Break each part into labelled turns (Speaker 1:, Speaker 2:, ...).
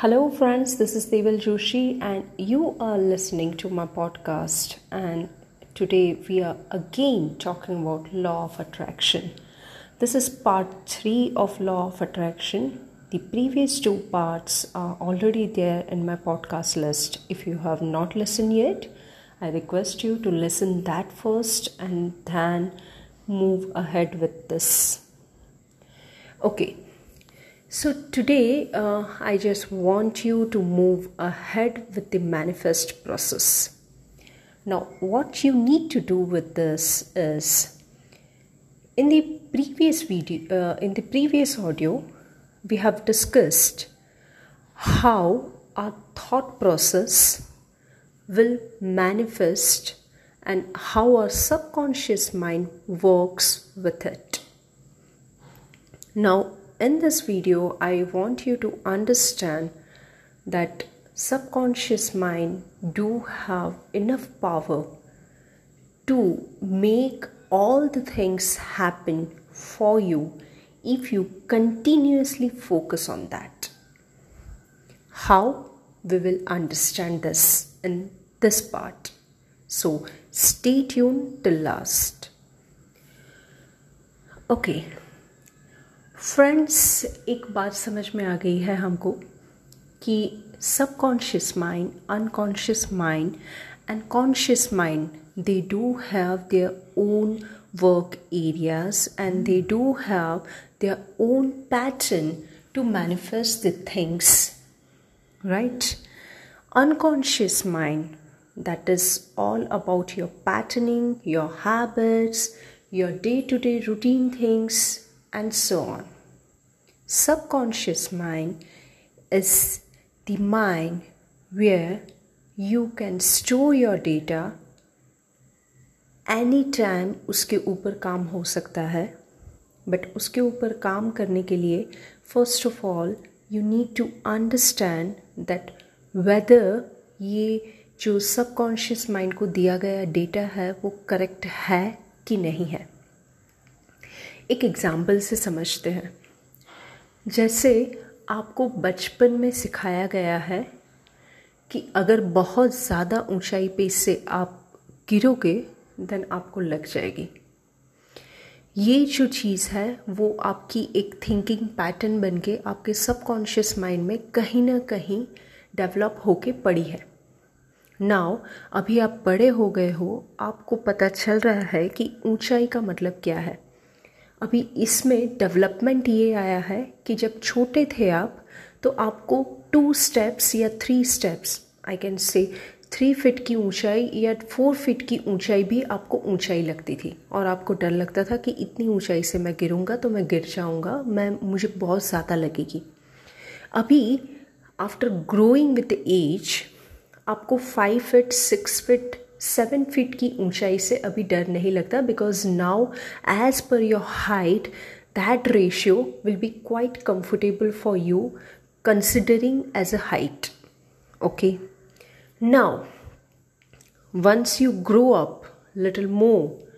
Speaker 1: Hello, friends, this is Deval Joshi, and you are listening to my podcast. And today we are again talking about law of attraction. This is part 3 of law of attraction. The previous two parts are already there in my podcast list. If you have not listened yet, I request you to listen that first and then move ahead with this. Okay, so, today uh, I just want you to move ahead with the manifest process. Now, what you need to do with this is in the previous video, uh, in the previous audio, we have discussed how our thought process will manifest and how our subconscious mind works with it. Now, in this video i want you to understand that subconscious mind do have enough power to make all the things happen for you if you continuously focus on that. How? We will understand this in this part. So stay tuned till last. Okay friends एक बात समझ में आ गई है हमको कि subconscious mind unconscious mind and conscious mind they do have their own work areas and they do have their own pattern to manifest the things right unconscious mind that is all about your patterning your habits your day to day routine things and so on. Subconscious mind is the mind where you can store your data any time उसके ऊपर काम हो सकता है but उसके ऊपर काम करने के लिए first of all you need to understand that whether ये जो सबकॉन्शियस माइंड को दिया गया डेटा है, वो करेक्ट है कि नहीं है एक एग्ज़ाम्पल से समझते हैं। जैसे आपको बचपन में सिखाया गया है कि अगर बहुत ज़्यादा ऊंचाई पे से आप गिरोगे देन आपको लग जाएगी। ये जो चीज़ है, वो आपकी एक थिंकिंग पैटर्न बन के आपके सबकॉन्शियस माइंड में कहीं ना कहीं डेवलप होके पड़ी है। नाउ अभी आप बड़े हो गए हो, आपको पता चल रहा है कि ऊंचाई का मतलब क्या है। अभी इसमें डेवलपमेंट ये आया है कि जब छोटे थे आप तो आपको टू स्टेप्स या three steps I can say three feet की ऊंचाई या फोर फिट की ऊंचाई भी आपको ऊंचाई लगती थी। और आपको डर लगता था कि इतनी ऊंचाई से मैं गिरूँगा तो मैं गिर जाऊँगा, मैं, मुझे बहुत ज़्यादा लगेगी। अभी आफ्टर ग्रोइंग विद एज आपको five feet six feet seven feet की ऊंचाई से अभी डर नहीं लगता because now as per your height that ratio will be quite comfortable for you considering as a height okay now once you grow up little more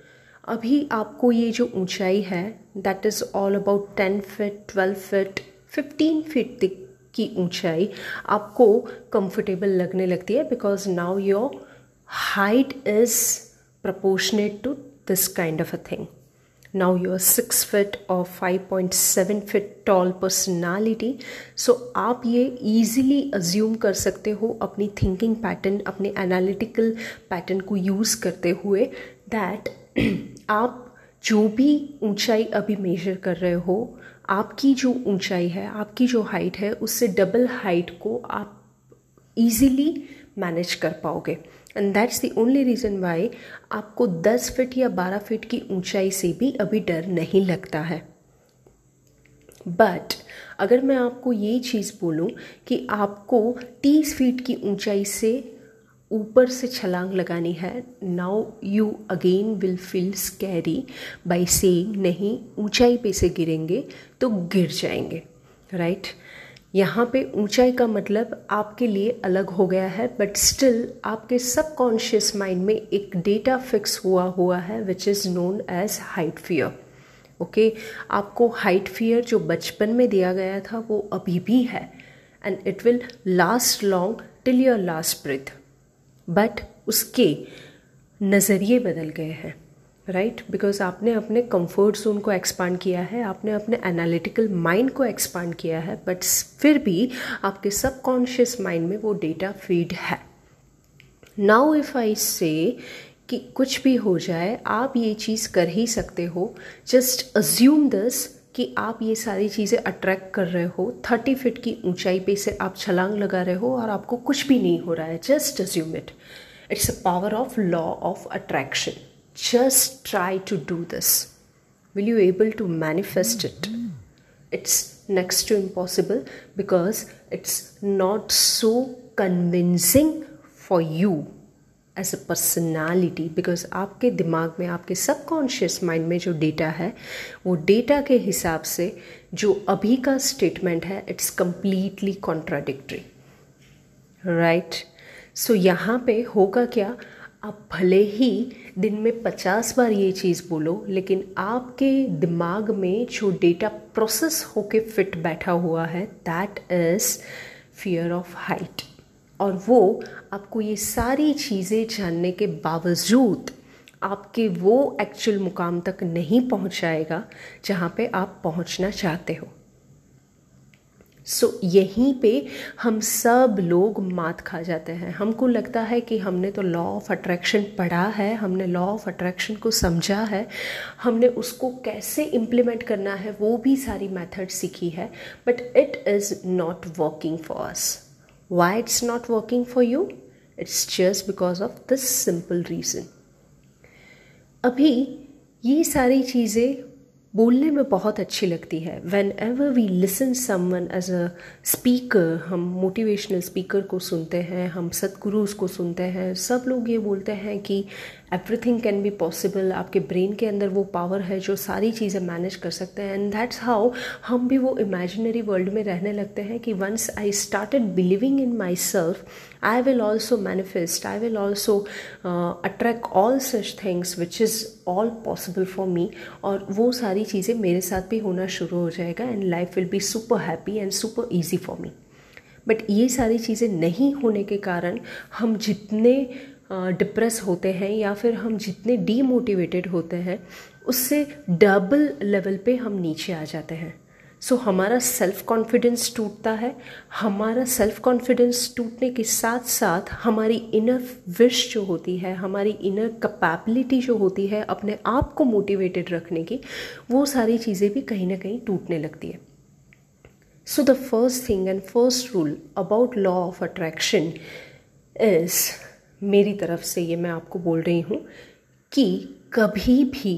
Speaker 1: अभी आपको ये जो ऊंचाई है that is all about ten feet twelve feet fifteen feet तक की ऊंचाई आपको कंफर्टेबल लगने लगती है because now your height is proportionate to this kind of a thing. Now you're 6 feet or 5.7 feet tall personality. So आप ये easily assume कर सकते हो अपनी thinking pattern अपने analytical pattern को use करते हुए that आप जो भी ऊंचाई अभी मेजर कर रहे हो आपकी जो ऊंचाई है आपकी जो हाइट है उससे डबल हाइट को आप इजीली मैनेज कर पाओगे and that's the only reason why आपको 10 फीट या 12 फीट की ऊंचाई से भी अभी डर नहीं लगता है बट अगर मैं आपको ये चीज़ बोलूँ कि आपको 30 फीट की ऊंचाई से ऊपर से छलांग लगानी है now you again will feel scary by saying नहीं, ऊंचाई पे से गिरेंगे तो गिर जाएँगे राइट right? यहाँ पे ऊंचाई का मतलब आपके लिए अलग हो गया है बट स्टिल आपके सबकॉन्शियस माइंड में एक डेटा फिक्स हुआ हुआ है which is known as height fear okay आपको हाइट फियर जो बचपन में दिया गया था, वो अभी भी है and it will last long till your last breath but उसके नज़रिए बदल गए हैं। Right right? बिकॉज़ आपने अपने कंफर्ट जोन को एक्सपांड किया है, आपने अपने एनालिटिकल माइंड को एक्सपांड किया है बट फिर भी आपके सबकॉन्शियस माइंड में वो डेटा फ़ीड है। नाउ इफ़ आई से कि कुछ भी हो जाए, आप ये चीज़ कर ही सकते हो। जस्ट अज्यूम दिस कि आप ये सारी चीज़ें अट्रैक्ट कर रहे हो। थर्टी फिट की ऊंचाई पे से आप छलांग लगा रहे हो और आपको कुछ भी नहीं हो रहा है। Just assume it it's a power of law of attraction just try to do this will you able to manifest it it's next to impossible because it's not so convincing for you as a personality because आपके दिमाग में आपके subconscious mind में जो data है वो data के हिसाब से जो अभी का स्टेटमेंट है it's completely contradictory right so यहाँ पे होगा क्या आप भले ही दिन में पचास बार ये चीज़ बोलो, लेकिन आपके दिमाग में जो डेटा प्रोसेस होके फिट बैठा हुआ है that is fear of height और वो आपको ये सारी चीज़ें जानने के बावजूद आपके वो एक्चुअल मुकाम तक नहीं पहुंचाएगा जहाँ पे आप पहुँचना चाहते हो। सो so, यहीं पे हम सब लोग मात खा जाते हैं। हमको लगता है कि हमने तो लॉ ऑफ़ अट्रैक्शन पढ़ा है हमने लॉ ऑफ़ अट्रैक्शन को समझा है हमने उसको कैसे इम्प्लीमेंट करना है वो भी सारी मेथड सीखी है। But it is not working for us why it's not working for you it's just because of this simple reason अभी ये सारी चीज़ें बोलने में बहुत अच्छी लगती है। Whenever we listen someone as a speaker हम मोटिवेशनल स्पीकर को सुनते हैं, हम सतगुरुज को सुनते हैं, सब लोग ये बोलते हैं कि एवरीथिंग कैन बी पॉसिबल आपके ब्रेन के अंदर वो पावर है जो सारी चीज़ें मैनेज कर सकते हैं। एंड दैट्स हाउ हम भी वो इमेजिनरी वर्ल्ड में रहने लगते हैं कि once I started believing in myself I will also manifest I will also attract all such things which is all possible for me और वो सारी चीज़ें मेरे साथ भी होना शुरू हो जाएगा and life will be super happy and super easy for me but ये सारी चीज़ें नहीं होने के कारण हम जितने डिप्रेस होते हैं या फिर हम जितने डीमोटिवेटेड होते हैं उससे डबल लेवल पे हम नीचे आ जाते हैं। सो so, हमारा सेल्फ कॉन्फिडेंस टूटता है। हमारा सेल्फ कॉन्फिडेंस टूटने के साथ साथ हमारी इनर विश जो होती है हमारी इनर कैपेबिलिटी जो होती है अपने आप को मोटिवेटेड रखने की वो सारी चीज़ें भी कहीं ना कहीं टूटने लगती है। So the first thing and first rule about law of attraction is मेरी तरफ़ से ये मैं आपको बोल रही हूँ कि कभी भी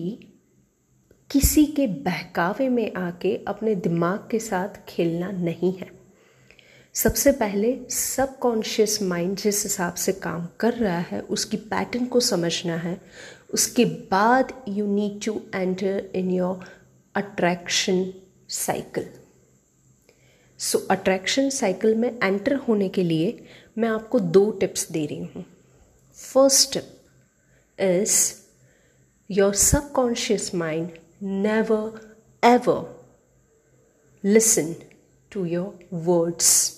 Speaker 1: किसी के बहकावे में आके अपने दिमाग के साथ खेलना नहीं है। सबसे पहले सबकॉन्शियस माइंड जिस हिसाब से काम कर रहा है, उसकी पैटर्न को समझना है। उसके बाद you need to enter in your attraction cycle so attraction cycle में एंटर होने के लिए मैं आपको दो टिप्स दे रही हूँ। First step is your subconscious mind never, ever listen to your words.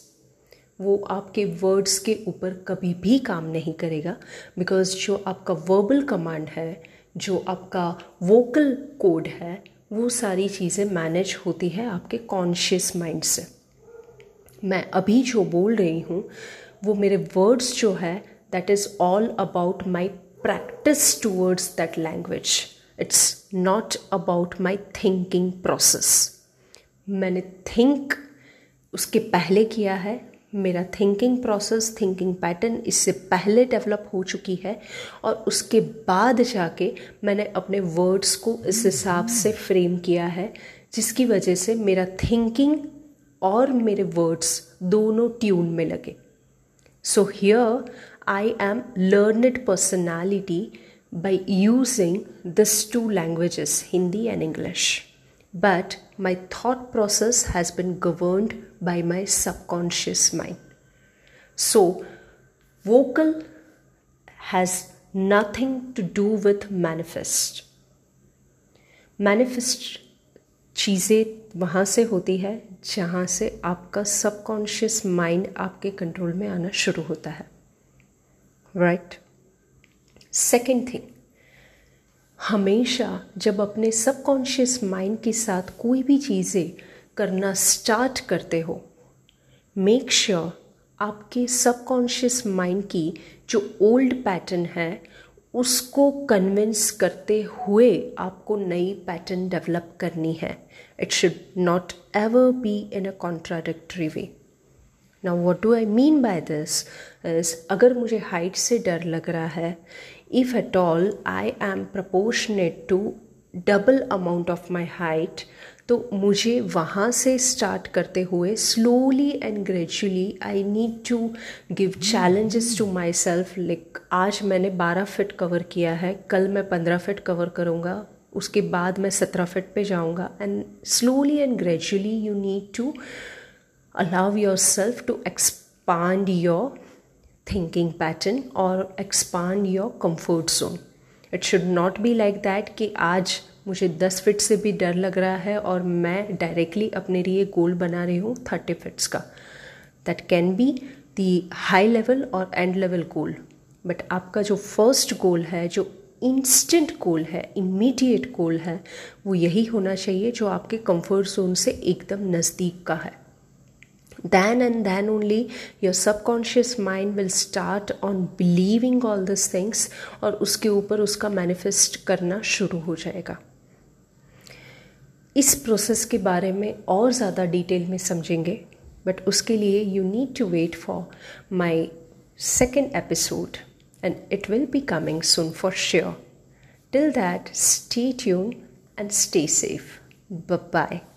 Speaker 1: वो आपके वर्ड्स के ऊपर कभी भी काम नहीं करेगा बिकॉज़ जो आपका वर्बल कमांड है, जो आपका वोकल कोड है, वो सारी चीज़ें मैनेज होती है आपके कॉन्शियस माइंड से। मैं अभी जो बोल रही हूँ, वो मेरे वर्ड्स जो है that is all about my practice towards that language. It's not about my thinking process. मैंने थिंक उसके पहले किया है, मेरा थिंकिंग प्रोसेस थिंकिंग पैटर्न इससे पहले डेवलप हो चुकी है और उसके बाद जाके मैंने अपने वर्ड्स को इस हिसाब से फ्रेम किया है, जिसकी वजह से मेरा थिंकिंग और मेरे वर्ड्स दोनों ट्यून में लगे so here I am learned personality by using this two languages Hindi and English but my thought process has been governed by my subconscious mind so vocal has nothing to do with manifest manifest चीज़ें वहाँ से होती है जहाँ से आपका subconscious mind आपके control में आना शुरू होता है। राइट सेकेंड थिंग हमेशा जब अपने सबकॉन्शियस माइंड के साथ कोई भी चीज़ें करना स्टार्ट करते हो मेक श्योर sure आपके सबकॉन्शियस माइंड की जो ओल्ड पैटर्न है, उसको कन्विंस करते हुए आपको नई पैटर्न डेवलप करनी है. It should not ever be in a contradictory way ना what do I mean by this is अगर मुझे हाइट से डर लग रहा है if at all I am proportionate to double amount of my height तो मुझे वहाँ से स्टार्ट करते हुए slowly and gradually I need to give challenges to myself like आज मैंने बारह फिट कवर किया है, कल मैं पंद्रह फिट कवर करूँगा, उसके बाद मैं सत्रह फिट पे जाऊँगा and slowly and gradually you need to yourself to expand your thinking pattern और expand your comfort zone it should not be like that कि आज मुझे दस फिट से भी डर लग रहा है और मैं डायरेक्टली अपने लिए गोल बना रही हूँ थर्टी फिट्स का। That can be the high level और एंड लेवल गोल बट आपका जो फ़र्स्ट गोल है, जो इंस्टेंट गोल है इमीडिएट गोल है, वो यही होना चाहिए जो आपके कंफर्ट जोन से एकदम नज़दीक का है। Then and then only your subconscious mind will start on believing all these things और उसके ऊपर उसका मैनिफेस्ट करना शुरू हो जाएगा। इस प्रोसेस के बारे में और ज़्यादा डिटेल में समझेंगे बट उसके लिए you need to wait for my second episode and it will be coming soon for sure till that stay tune and stay safe bye